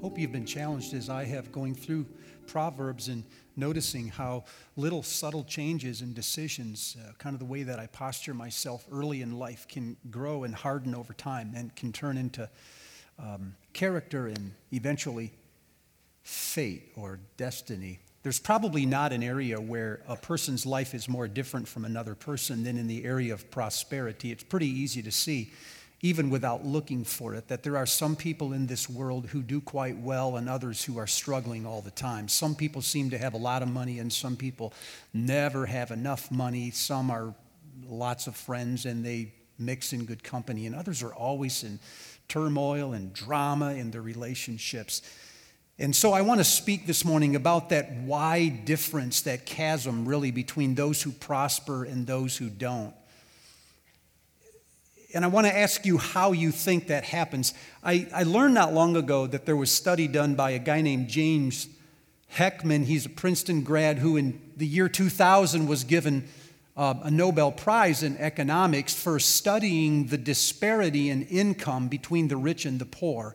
hope you've been challenged as I have going through Proverbs and noticing how little subtle changes and decisions, uh, kind of the way that I posture myself early in life, can grow and harden over time and can turn into um, character and eventually fate or destiny. There's probably not an area where a person's life is more different from another person than in the area of prosperity. It's pretty easy to see even without looking for it, that there are some people in this world who do quite well and others who are struggling all the time. Some people seem to have a lot of money and some people never have enough money. Some are lots of friends and they mix in good company, and others are always in turmoil and drama in their relationships. And so I want to speak this morning about that wide difference, that chasm really between those who prosper and those who don't. And I want to ask you how you think that happens. I, I learned not long ago that there was a study done by a guy named James Heckman. He's a Princeton grad who, in the year 2000, was given uh, a Nobel Prize in economics for studying the disparity in income between the rich and the poor.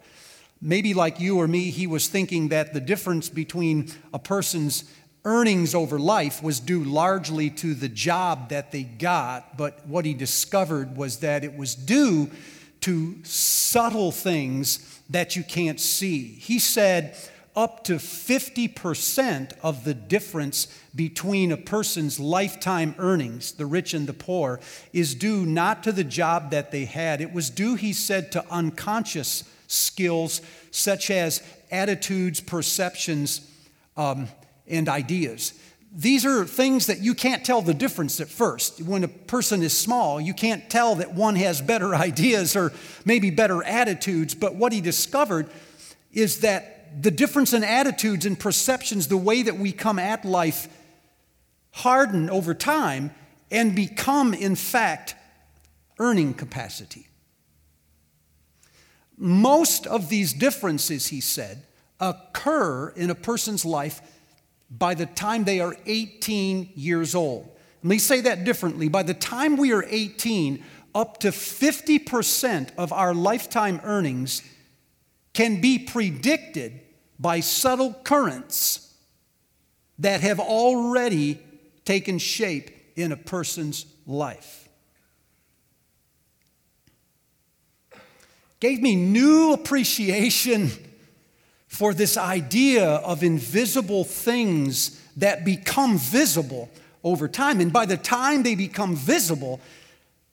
Maybe like you or me, he was thinking that the difference between a person's earnings over life was due largely to the job that they got, but what he discovered was that it was due to subtle things that you can't see. He said up to 50% of the difference between a person's lifetime earnings, the rich and the poor, is due not to the job that they had. It was due, he said, to unconscious skills such as attitudes, perceptions, um, and ideas. These are things that you can't tell the difference at first. When a person is small, you can't tell that one has better ideas or maybe better attitudes. But what he discovered is that the difference in attitudes and perceptions, the way that we come at life, harden over time and become, in fact, earning capacity. Most of these differences, he said, occur in a person's life by the time they are 18 years old. Let me say that differently. By the time we are 18, up to 50% of our lifetime earnings can be predicted by subtle currents that have already taken shape in a person's life. Gave me new appreciation for this idea of invisible things that become visible over time. And by the time they become visible,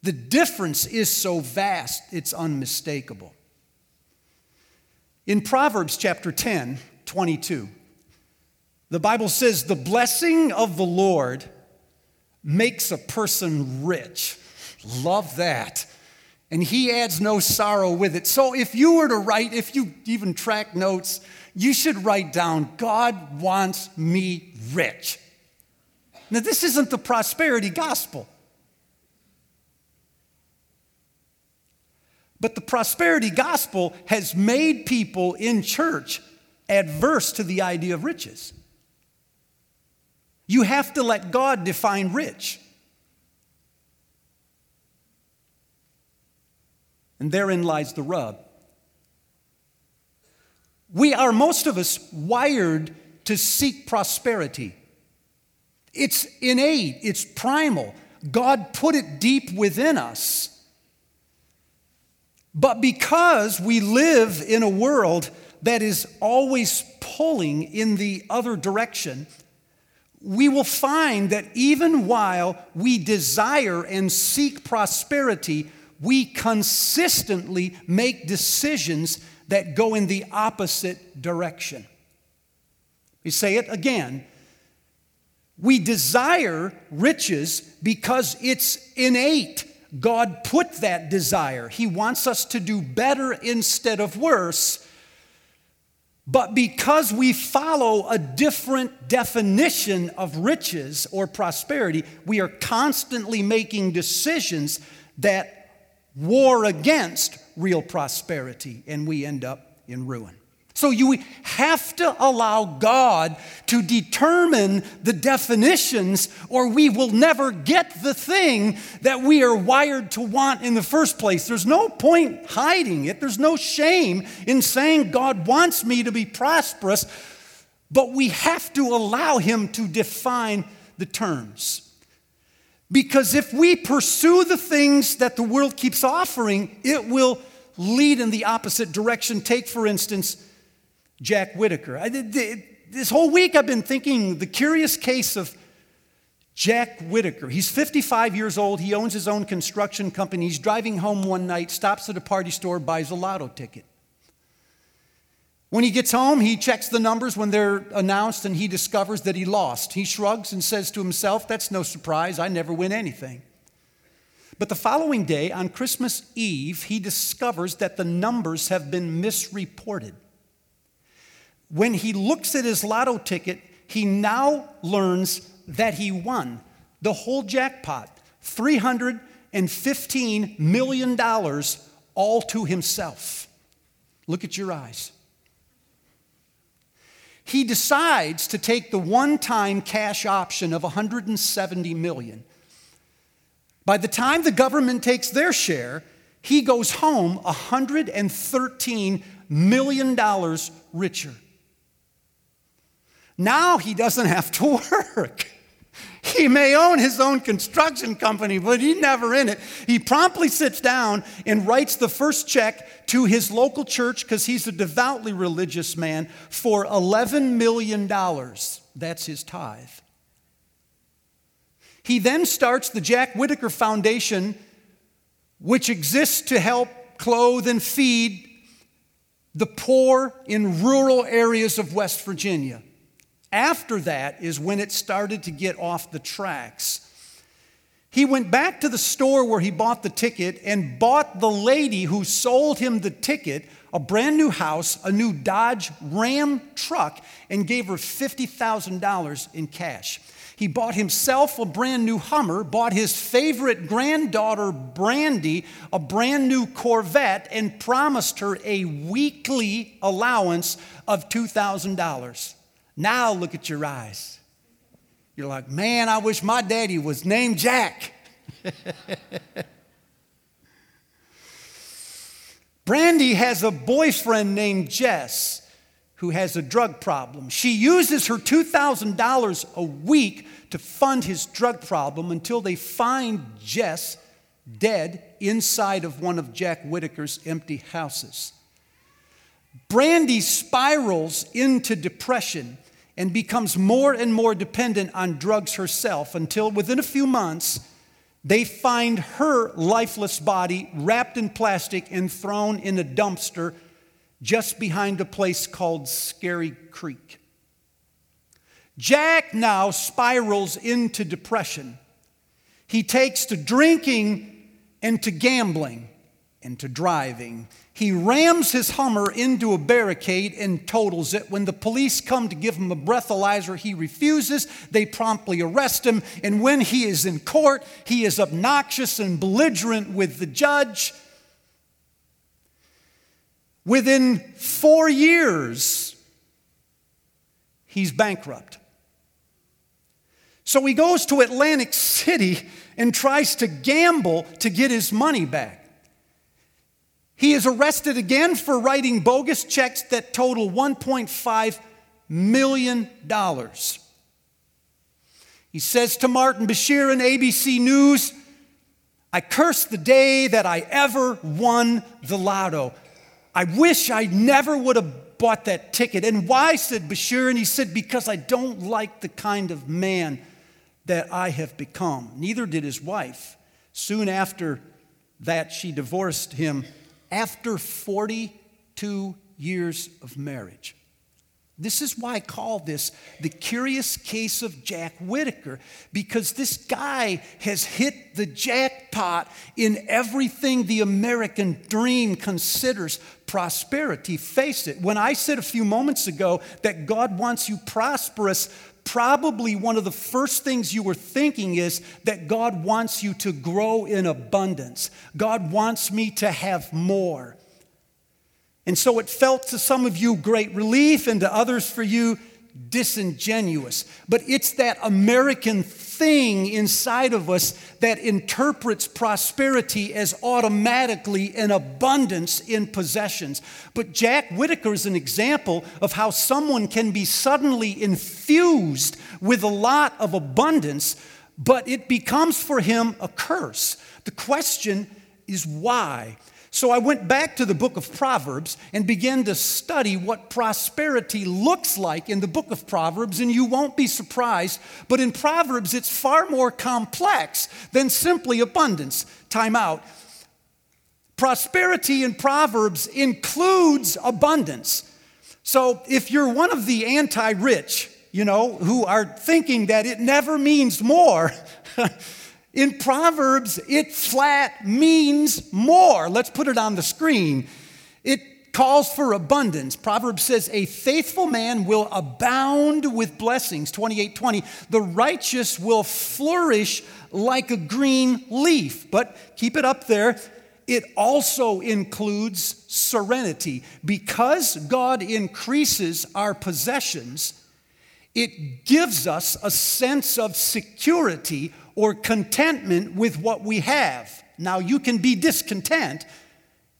the difference is so vast, it's unmistakable. In Proverbs chapter 10, 22, the Bible says, The blessing of the Lord makes a person rich. Love that. And he adds no sorrow with it. So if you were to write, if you even track notes, you should write down, God wants me rich. Now, this isn't the prosperity gospel. But the prosperity gospel has made people in church adverse to the idea of riches. You have to let God define rich. And therein lies the rub. We are, most of us, wired to seek prosperity. It's innate, it's primal. God put it deep within us. But because we live in a world that is always pulling in the other direction, we will find that even while we desire and seek prosperity, we consistently make decisions that go in the opposite direction. We say it again. We desire riches because it's innate. God put that desire. He wants us to do better instead of worse. But because we follow a different definition of riches or prosperity, we are constantly making decisions that war against real prosperity, and we end up in ruin. So you have to allow God to determine the definitions, or we will never get the thing that we are wired to want in the first place. There's no point hiding it, there's no shame in saying God wants me to be prosperous, but we have to allow Him to define the terms. Because if we pursue the things that the world keeps offering, it will lead in the opposite direction. Take, for instance, Jack Whittaker. I, this whole week I've been thinking the curious case of Jack Whittaker. He's 55 years old. He owns his own construction company. He's driving home one night, stops at a party store, buys a lotto ticket. When he gets home, he checks the numbers when they're announced and he discovers that he lost. He shrugs and says to himself, That's no surprise. I never win anything. But the following day, on Christmas Eve, he discovers that the numbers have been misreported. When he looks at his lotto ticket, he now learns that he won the whole jackpot $315 million all to himself. Look at your eyes. He decides to take the one time cash option of 170 million. By the time the government takes their share, he goes home 113 million dollars richer. Now he doesn't have to work. He may own his own construction company, but he's never in it. He promptly sits down and writes the first check to his local church because he's a devoutly religious man for $11 million. That's his tithe. He then starts the Jack Whittaker Foundation, which exists to help clothe and feed the poor in rural areas of West Virginia. After that is when it started to get off the tracks. He went back to the store where he bought the ticket and bought the lady who sold him the ticket a brand new house, a new Dodge Ram truck, and gave her $50,000 in cash. He bought himself a brand new Hummer, bought his favorite granddaughter, Brandy, a brand new Corvette, and promised her a weekly allowance of $2,000. Now look at your eyes. You're like, man, I wish my daddy was named Jack. Brandy has a boyfriend named Jess who has a drug problem. She uses her $2,000 a week to fund his drug problem until they find Jess dead inside of one of Jack Whittaker's empty houses. Brandy spirals into depression and becomes more and more dependent on drugs herself until within a few months, they find her lifeless body wrapped in plastic and thrown in a dumpster just behind a place called Scary Creek. Jack now spirals into depression. He takes to drinking and to gambling and to driving. He rams his Hummer into a barricade and totals it. When the police come to give him a breathalyzer, he refuses. They promptly arrest him. And when he is in court, he is obnoxious and belligerent with the judge. Within four years, he's bankrupt. So he goes to Atlantic City and tries to gamble to get his money back. He is arrested again for writing bogus checks that total $1.5 million. He says to Martin Bashir in ABC News, I curse the day that I ever won the lotto. I wish I never would have bought that ticket. And why, said Bashir? And he said, Because I don't like the kind of man that I have become. Neither did his wife. Soon after that, she divorced him after 42 years of marriage. This is why I call this the curious case of Jack Whittaker, because this guy has hit the jackpot in everything the American dream considers prosperity. Face it, when I said a few moments ago that God wants you prosperous, probably one of the first things you were thinking is that God wants you to grow in abundance. God wants me to have more. And so it felt to some of you great relief, and to others for you disingenuous. But it's that American thing inside of us that interprets prosperity as automatically an abundance in possessions. But Jack Whittaker is an example of how someone can be suddenly infused with a lot of abundance, but it becomes for him a curse. The question is why? So I went back to the book of Proverbs and began to study what prosperity looks like in the book of Proverbs, and you won't be surprised. But in Proverbs, it's far more complex than simply abundance. Time out. Prosperity in Proverbs includes abundance. So if you're one of the anti rich, you know, who are thinking that it never means more, In Proverbs, it flat means more. Let's put it on the screen. It calls for abundance. Proverbs says, A faithful man will abound with blessings. 28 20. The righteous will flourish like a green leaf. But keep it up there. It also includes serenity. Because God increases our possessions, it gives us a sense of security or contentment with what we have. Now, you can be discontent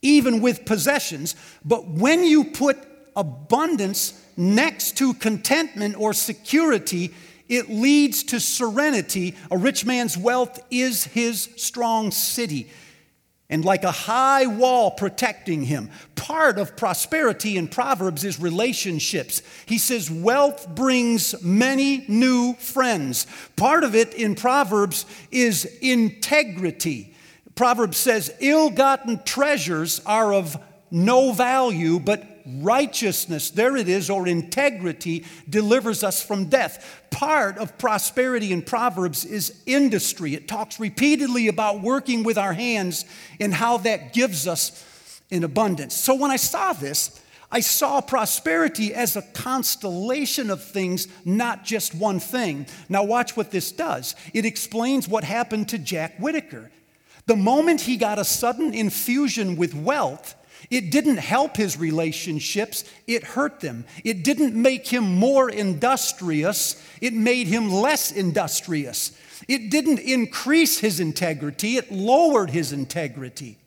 even with possessions, but when you put abundance next to contentment or security, it leads to serenity. A rich man's wealth is his strong city and like a high wall protecting him. Part of prosperity in Proverbs is relationships. He says, Wealth brings many new friends. Part of it in Proverbs is integrity. Proverbs says, Ill gotten treasures are of no value, but righteousness, there it is, or integrity delivers us from death. Part of prosperity in Proverbs is industry. It talks repeatedly about working with our hands and how that gives us in abundance. So when I saw this, I saw prosperity as a constellation of things, not just one thing. Now, watch what this does. It explains what happened to Jack Whittaker. The moment he got a sudden infusion with wealth, it didn't help his relationships, it hurt them. It didn't make him more industrious, it made him less industrious. It didn't increase his integrity, it lowered his integrity.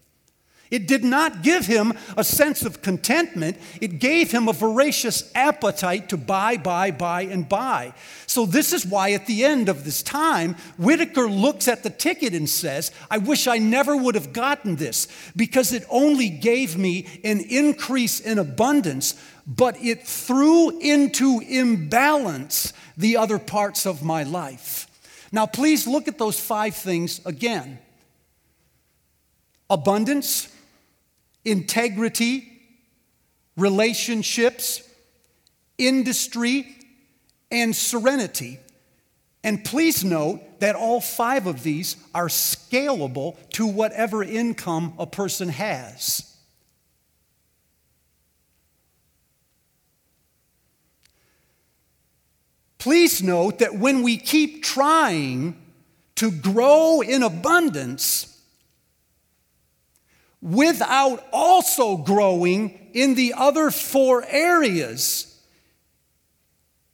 It did not give him a sense of contentment. It gave him a voracious appetite to buy, buy, buy, and buy. So, this is why at the end of this time, Whittaker looks at the ticket and says, I wish I never would have gotten this because it only gave me an increase in abundance, but it threw into imbalance the other parts of my life. Now, please look at those five things again abundance integrity, relationships, industry, and serenity. And please note that all five of these are scalable to whatever income a person has. Please note that when we keep trying to grow in abundance, without also growing in the other four areas,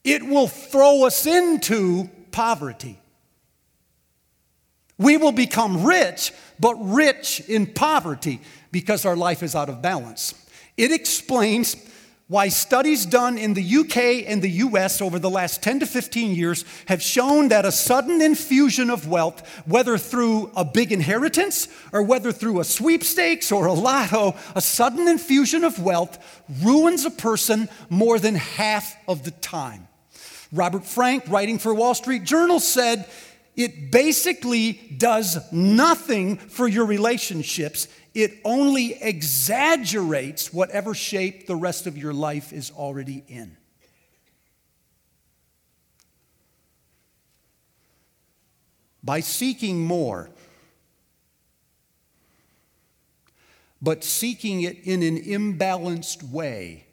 it will throw us into poverty. We will become rich, but rich in poverty because our life is out of balance. It explains why studies done in the UK and the US over the last 10 to 15 years have shown that a sudden infusion of wealth, whether through a big inheritance or whether through a sweepstakes or a lotto, a sudden infusion of wealth ruins a person more than half of the time. Robert Frank, writing for Wall Street Journal, said, it basically does nothing for your relationships it only exaggerates whatever shape the rest of your life is already in. By seeking more, but seeking it in an imbalanced way,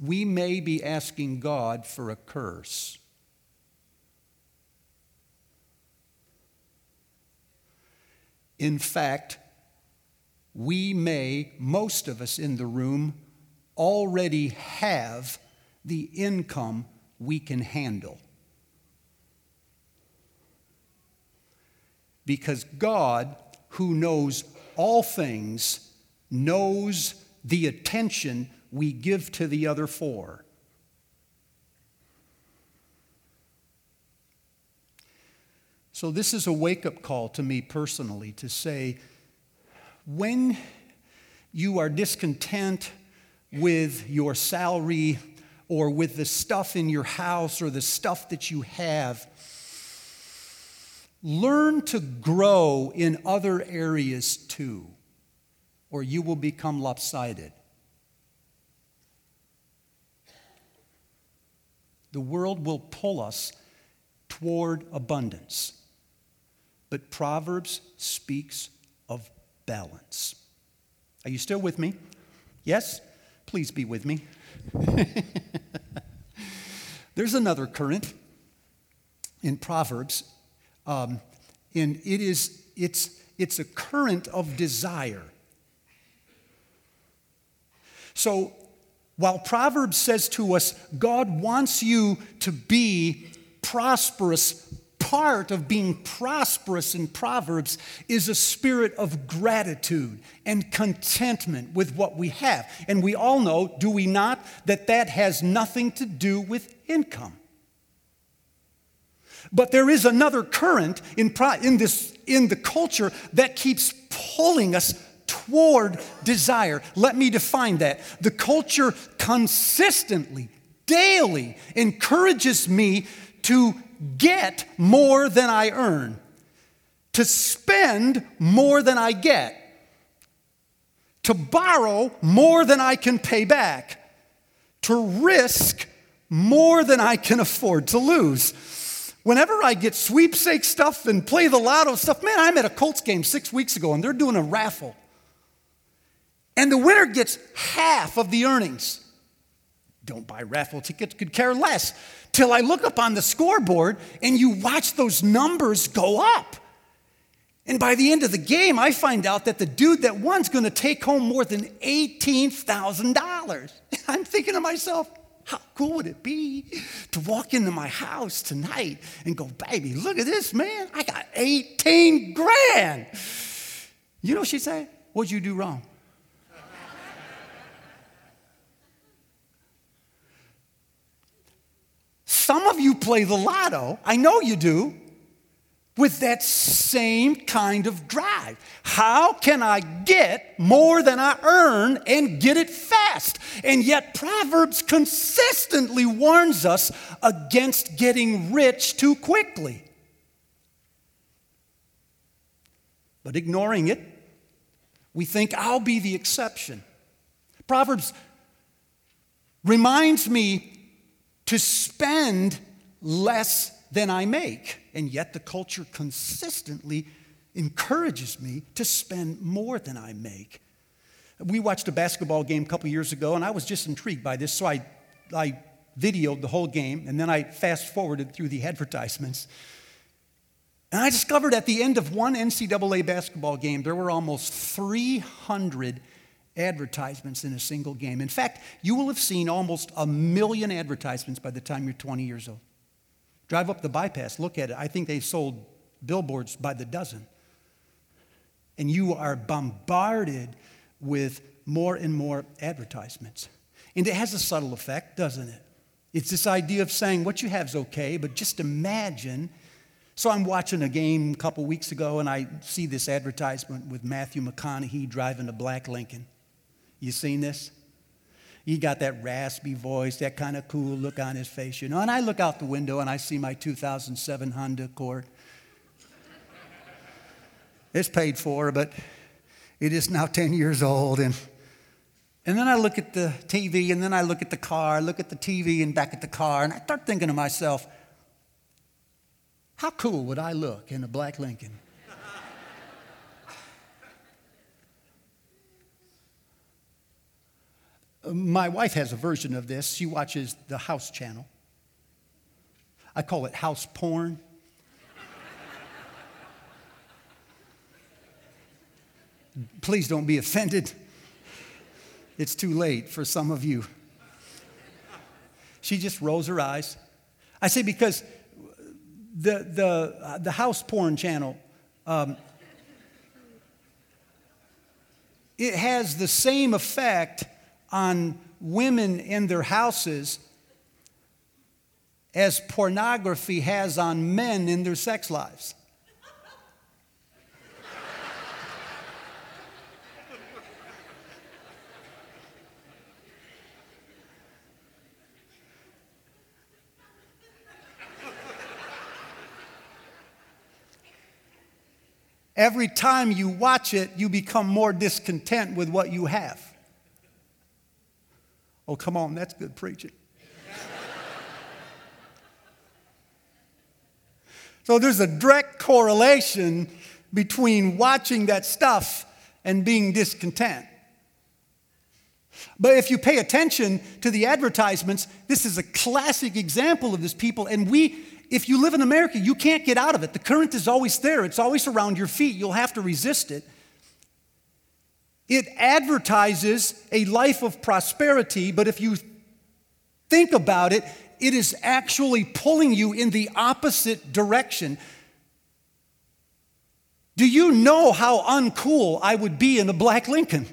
we may be asking God for a curse. In fact, we may, most of us in the room, already have the income we can handle. Because God, who knows all things, knows the attention we give to the other four. So, this is a wake up call to me personally to say when you are discontent with your salary or with the stuff in your house or the stuff that you have, learn to grow in other areas too, or you will become lopsided. The world will pull us toward abundance. But Proverbs speaks of balance. Are you still with me? Yes? Please be with me. There's another current in Proverbs, um, and it is it's it's a current of desire. So while Proverbs says to us, God wants you to be prosperous part of being prosperous in Proverbs is a spirit of gratitude and contentment with what we have. And we all know, do we not, that that has nothing to do with income. But there is another current in, in, this, in the culture that keeps pulling us toward desire. Let me define that. The culture consistently, daily encourages me to get more than I earn, to spend more than I get, to borrow more than I can pay back, to risk more than I can afford to lose. Whenever I get sweepsake stuff and play the lotto stuff, man, I'm at a Colts game six weeks ago and they're doing a raffle. And the winner gets half of the earnings. Don't buy raffle tickets, could care less till I look up on the scoreboard and you watch those numbers go up. And by the end of the game, I find out that the dude that won's to take home more than $18,000. I'm thinking to myself, how cool would it be to walk into my house tonight and go, baby, look at this, man. I got 18 grand. You know what she said? What'd you do wrong? Some of you play the lotto, I know you do, with that same kind of drive. How can I get more than I earn and get it fast? And yet, Proverbs consistently warns us against getting rich too quickly. But ignoring it, we think I'll be the exception. Proverbs reminds me to spend less than I make. And yet the culture consistently encourages me to spend more than I make. We watched a basketball game a couple years ago, and I was just intrigued by this, so I, I videoed the whole game, and then I fast forwarded through the advertisements. And I discovered at the end of one NCAA basketball game, there were almost 300 advertisements in a single game. In fact, you will have seen almost a million advertisements by the time you're 20 years old. Drive up the bypass, look at it. I think they sold billboards by the dozen. And you are bombarded with more and more advertisements. And it has a subtle effect, doesn't it? It's this idea of saying what you have is okay, but just imagine. So I'm watching a game a couple weeks ago, and I see this advertisement with Matthew McConaughey driving a black Lincoln. You seen this? He got that raspy voice, that kind of cool look on his face, you know. And I look out the window and I see my 2007 Honda Accord. it's paid for, but it is now 10 years old. And, and then I look at the TV, and then I look at the car, look at the TV, and back at the car, and I start thinking to myself, how cool would I look in a black Lincoln? My wife has a version of this. She watches the House channel. I call it house porn. Please don't be offended. It's too late for some of you. She just rolls her eyes. I say because the, the, the house porn channel, um, it has the same effect on women in their houses as pornography has on men in their sex lives. Every time you watch it, you become more discontent with what you have. Oh, come on, that's good preaching. so there's a direct correlation between watching that stuff and being discontent. But if you pay attention to the advertisements, this is a classic example of this people, and we if you live in America, you can't get out of it. The current is always there, it's always around your feet. You'll have to resist it. It advertises a life of prosperity, but if you think about it, it is actually pulling you in the opposite direction. Do you know how uncool I would be in a black Lincoln?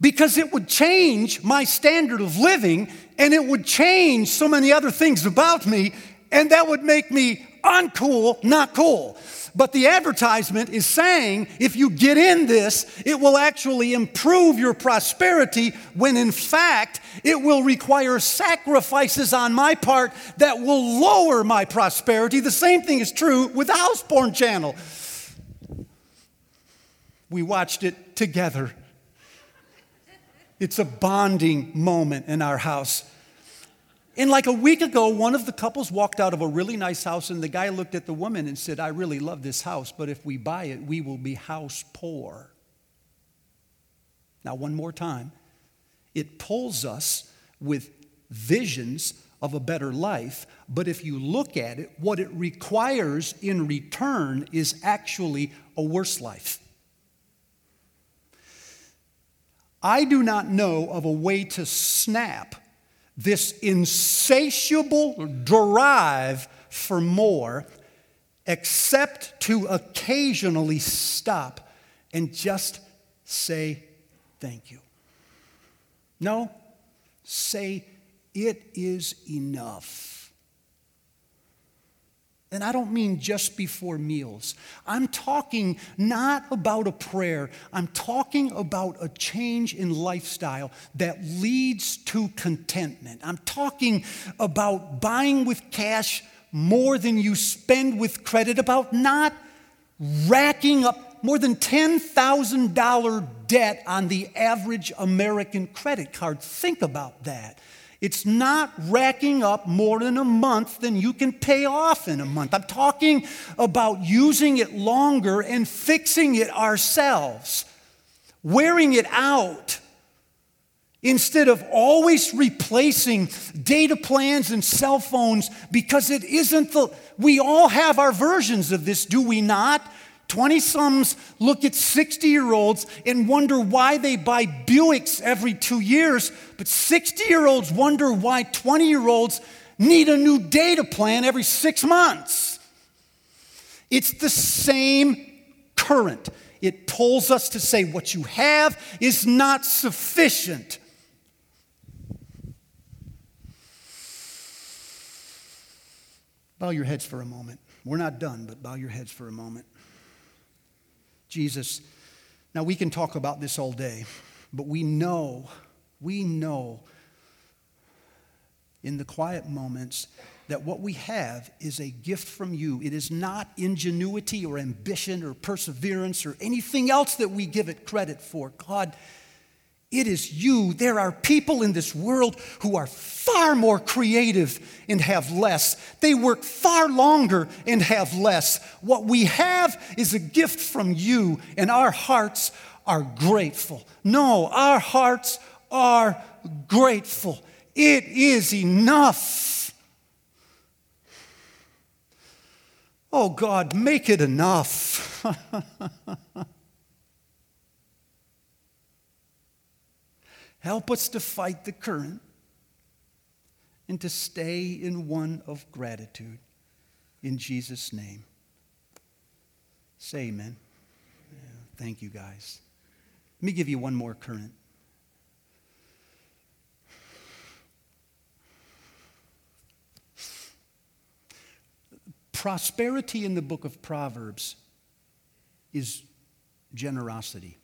because it would change my standard of living and it would change so many other things about me, and that would make me uncool, not cool. But the advertisement is saying if you get in this, it will actually improve your prosperity, when in fact, it will require sacrifices on my part that will lower my prosperity. The same thing is true with the Channel. We watched it together it's a bonding moment in our house. And like a week ago, one of the couples walked out of a really nice house, and the guy looked at the woman and said, I really love this house, but if we buy it, we will be house poor. Now, one more time. It pulls us with visions of a better life, but if you look at it, what it requires in return is actually a worse life. I do not know of a way to snap this insatiable drive for more except to occasionally stop and just say thank you. No, say it is enough. And I don't mean just before meals. I'm talking not about a prayer, I'm talking about a change in lifestyle that leads to contentment. I'm talking about buying with cash more than you spend with credit, about not racking up more than $10,000 debt on the average American credit card. Think about that. It's not racking up more than a month than you can pay off in a month. I'm talking about using it longer and fixing it ourselves, wearing it out. Instead of always replacing data plans and cell phones because it isn't the, we all have our versions of this, do we not? 20 sums look at 60 year olds and wonder why they buy Buicks every two years, but 60 year olds wonder why 20 year olds need a new data plan every six months. It's the same current. It pulls us to say what you have is not sufficient. Bow your heads for a moment. We're not done, but bow your heads for a moment. Jesus. Now, we can talk about this all day, but we know, we know in the quiet moments that what we have is a gift from you. It is not ingenuity or ambition or perseverance or anything else that we give it credit for. God, it is you. There are people in this world who are far more creative and have less. They work far longer and have less. What we have is a gift from you, and our hearts are grateful. No, our hearts are grateful. It is enough. Oh God, make it enough. Help us to fight the current and to stay in one of gratitude. In Jesus' name. Say amen. Yeah, thank you, guys. Let me give you one more current. Prosperity in the book of Proverbs is generosity.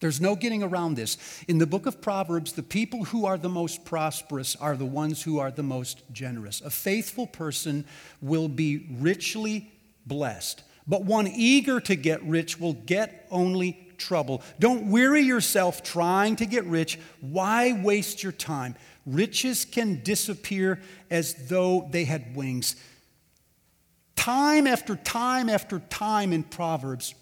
There's no getting around this. In the book of Proverbs, the people who are the most prosperous are the ones who are the most generous. A faithful person will be richly blessed, but one eager to get rich will get only trouble. Don't weary yourself trying to get rich. Why waste your time? Riches can disappear as though they had wings. Time after time after time in Proverbs,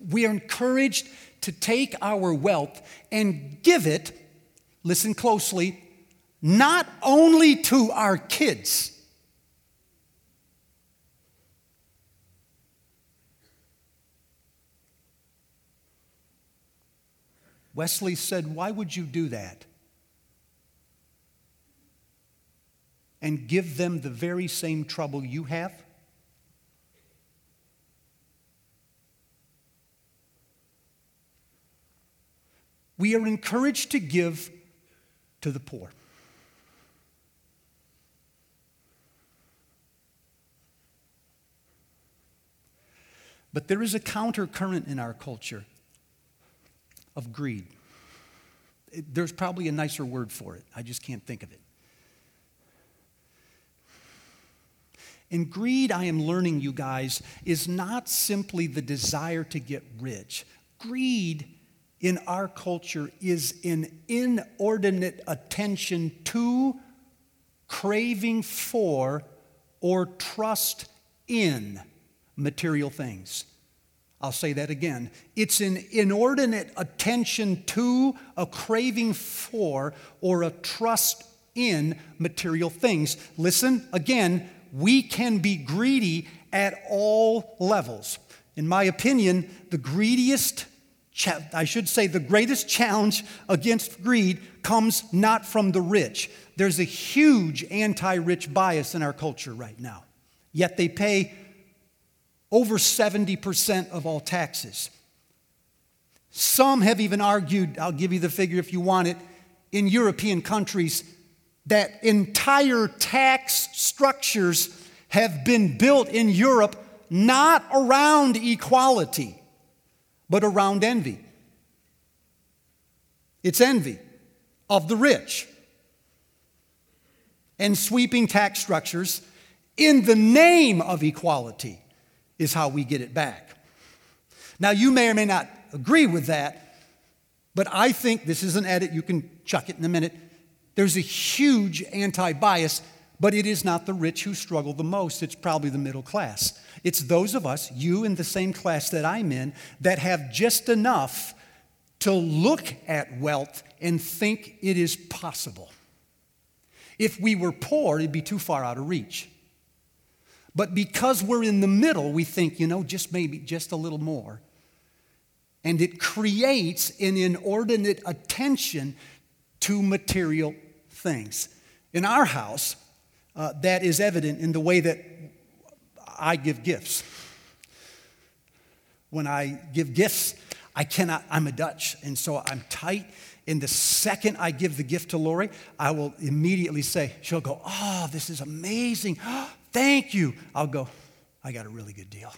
we are encouraged to take our wealth and give it, listen closely, not only to our kids. Wesley said, Why would you do that? And give them the very same trouble you have? We are encouraged to give to the poor. But there is a counter current in our culture of greed. There's probably a nicer word for it. I just can't think of it. And greed, I am learning, you guys, is not simply the desire to get rich. Greed in our culture is an inordinate attention to, craving for, or trust in material things. I'll say that again. It's an inordinate attention to, a craving for, or a trust in material things. Listen, again, we can be greedy at all levels. In my opinion, the greediest I should say, the greatest challenge against greed comes not from the rich. There's a huge anti rich bias in our culture right now. Yet they pay over 70% of all taxes. Some have even argued, I'll give you the figure if you want it, in European countries, that entire tax structures have been built in Europe not around equality but around envy. It's envy of the rich and sweeping tax structures in the name of equality is how we get it back. Now, you may or may not agree with that, but I think this is an edit. You can chuck it in a minute. There's a huge anti bias, but it is not the rich who struggle the most, it's probably the middle class. It's those of us, you in the same class that I'm in, that have just enough to look at wealth and think it is possible. If we were poor, it'd be too far out of reach. But because we're in the middle, we think, you know, just maybe just a little more. And it creates an inordinate attention to material things. In our house, uh, that is evident in the way that I give gifts. When I give gifts, I cannot, I'm a Dutch, and so I'm tight. And the second I give the gift to Lori, I will immediately say, she'll go, Oh, this is amazing. thank you. I'll go, I got a really good deal.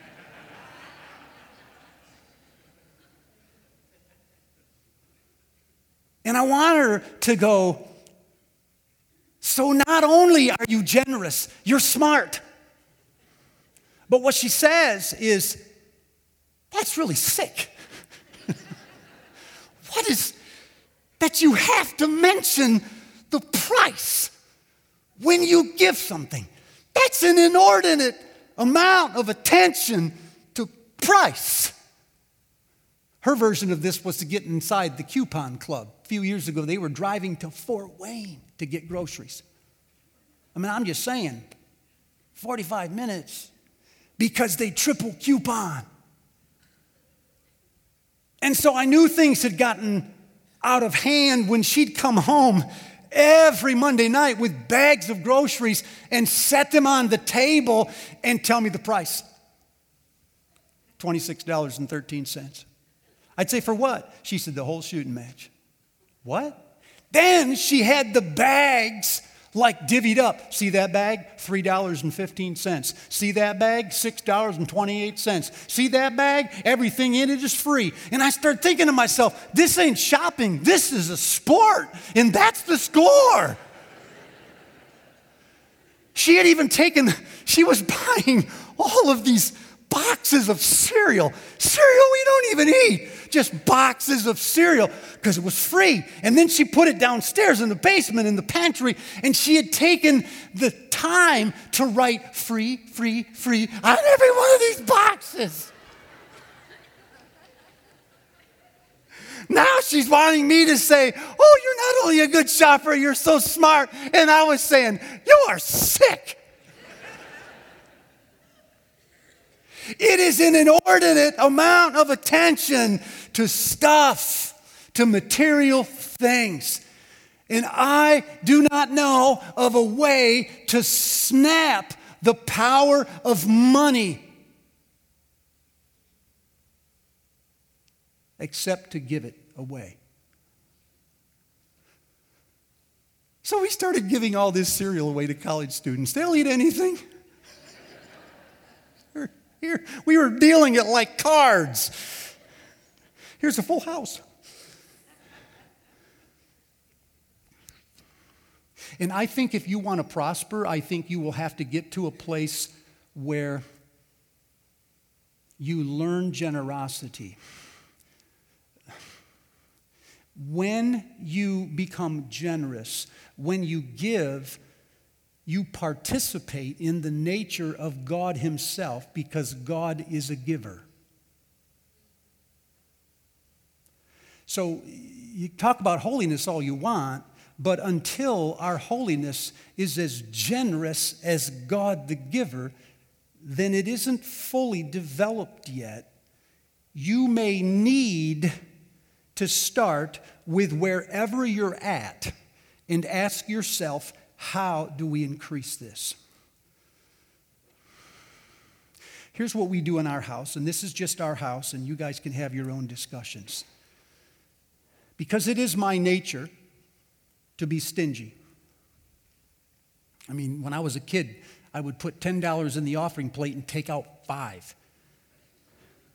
and I want her to go, So not only are you generous, you're smart. But what she says is, that's really sick. what is that you have to mention the price when you give something? That's an inordinate amount of attention to price. Her version of this was to get inside the coupon club. A few years ago, they were driving to Fort Wayne to get groceries. I mean, I'm just saying, 45 minutes because they triple coupon. And so I knew things had gotten out of hand when she'd come home every Monday night with bags of groceries and set them on the table and tell me the price $26.13. I'd say, For what? She said, The whole shooting match. What? Then she had the bags like divvied up. See that bag? $3.15. See that bag? $6.28. See that bag? Everything in it is free. And I start thinking to myself, this ain't shopping, this is a sport. And that's the score. She had even taken, she was buying all of these boxes of cereal. Cereal we don't even eat just boxes of cereal because it was free. And then she put it downstairs in the basement in the pantry, and she had taken the time to write free, free, free on every one of these boxes. Now she's wanting me to say, Oh, you're not only a good shopper, you're so smart. And I was saying, You are sick. It is an inordinate amount of attention to stuff, to material things. And I do not know of a way to snap the power of money except to give it away. So we started giving all this cereal away to college students. They'll eat anything. Here, we were dealing it like cards. Here's a full house. And I think if you want to prosper, I think you will have to get to a place where you learn generosity. When you become generous, when you give, you participate in the nature of God Himself because God is a giver. So you talk about holiness all you want, but until our holiness is as generous as God the giver, then it isn't fully developed yet. You may need to start with wherever you're at and ask yourself, how do we increase this? Here's what we do in our house, and this is just our house, and you guys can have your own discussions. Because it is my nature to be stingy. I mean, when I was a kid, I would put $10 in the offering plate and take out five.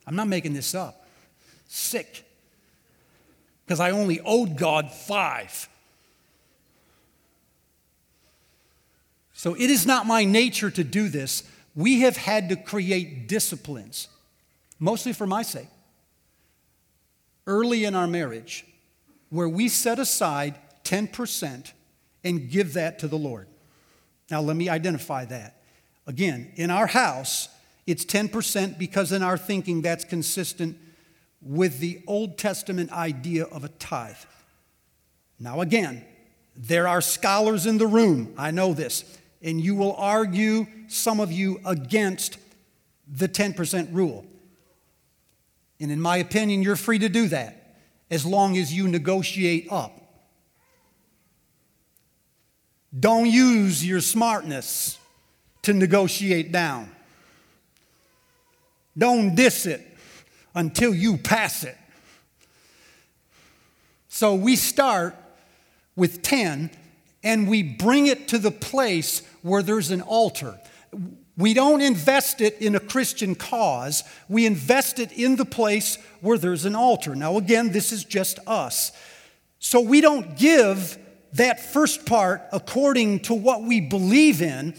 I'm not making this up. Sick. Because I only owed God five. So it is not my nature to do this. We have had to create disciplines, mostly for my sake, early in our marriage, where we set aside 10% and give that to the Lord. Now, let me identify that. Again, in our house, it's 10% because in our thinking that's consistent with the Old Testament idea of a tithe. Now, again, there are scholars in the room, I know this and you will argue, some of you, against the 10% rule. And in my opinion, you're free to do that as long as you negotiate up. Don't use your smartness to negotiate down. Don't diss it until you pass it. So we start with 10 and we bring it to the place where there's an altar. We don't invest it in a Christian cause, we invest it in the place where there's an altar. Now, again, this is just us. So we don't give that first part according to what we believe in,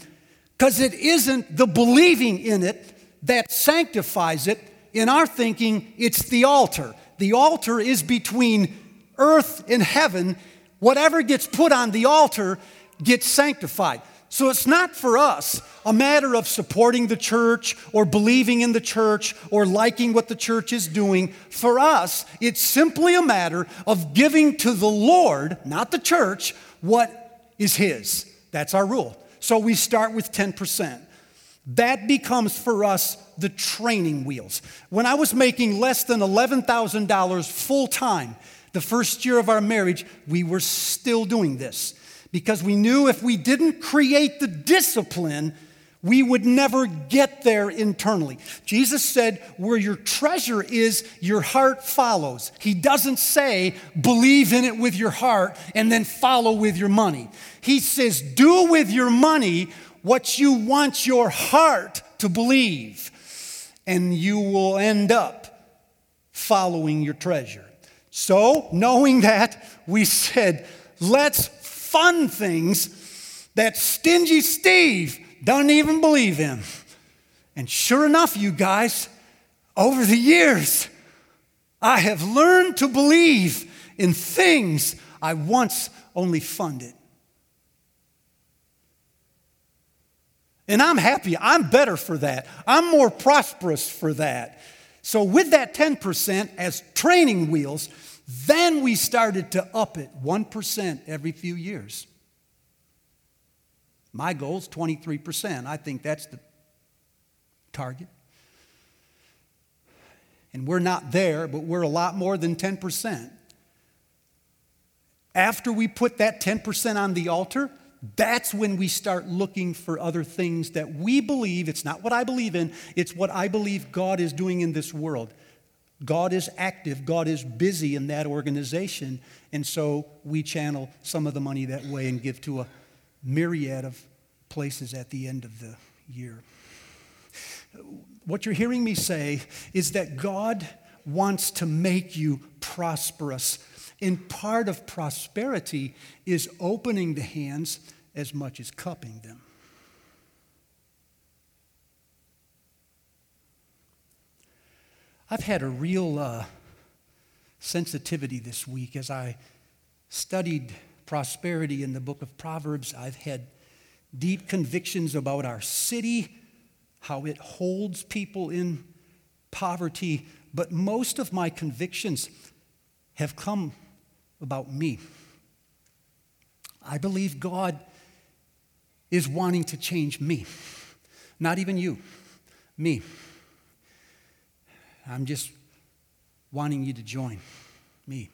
because it isn't the believing in it that sanctifies it. In our thinking, it's the altar. The altar is between earth and heaven. Whatever gets put on the altar gets sanctified. So it's not for us a matter of supporting the church or believing in the church or liking what the church is doing. For us, it's simply a matter of giving to the Lord, not the church, what is His. That's our rule. So we start with 10%. That becomes for us the training wheels. When I was making less than $11,000 full time, the first year of our marriage, we were still doing this because we knew if we didn't create the discipline, we would never get there internally. Jesus said, Where your treasure is, your heart follows. He doesn't say, Believe in it with your heart and then follow with your money. He says, Do with your money what you want your heart to believe, and you will end up following your treasure. So, knowing that, we said, Let's fund things that stingy Steve doesn't even believe in. And sure enough, you guys, over the years, I have learned to believe in things I once only funded. And I'm happy. I'm better for that. I'm more prosperous for that. So, with that 10% as training wheels, then we started to up it 1% every few years. My goal is 23%. I think that's the target. And we're not there, but we're a lot more than 10%. After we put that 10% on the altar, that's when we start looking for other things that we believe, it's not what I believe in, it's what I believe God is doing in this world. God is active, God is busy in that organization, and so we channel some of the money that way and give to a myriad of places at the end of the year. What you're hearing me say is that God wants to make you prosperous. And part of prosperity is opening the hands as much as cupping them. I've had a real uh, sensitivity this week as I studied prosperity in the book of Proverbs. I've had deep convictions about our city, how it holds people in poverty, but most of my convictions have come about me. I believe God is wanting to change me, not even you, me. I'm just wanting you to join me.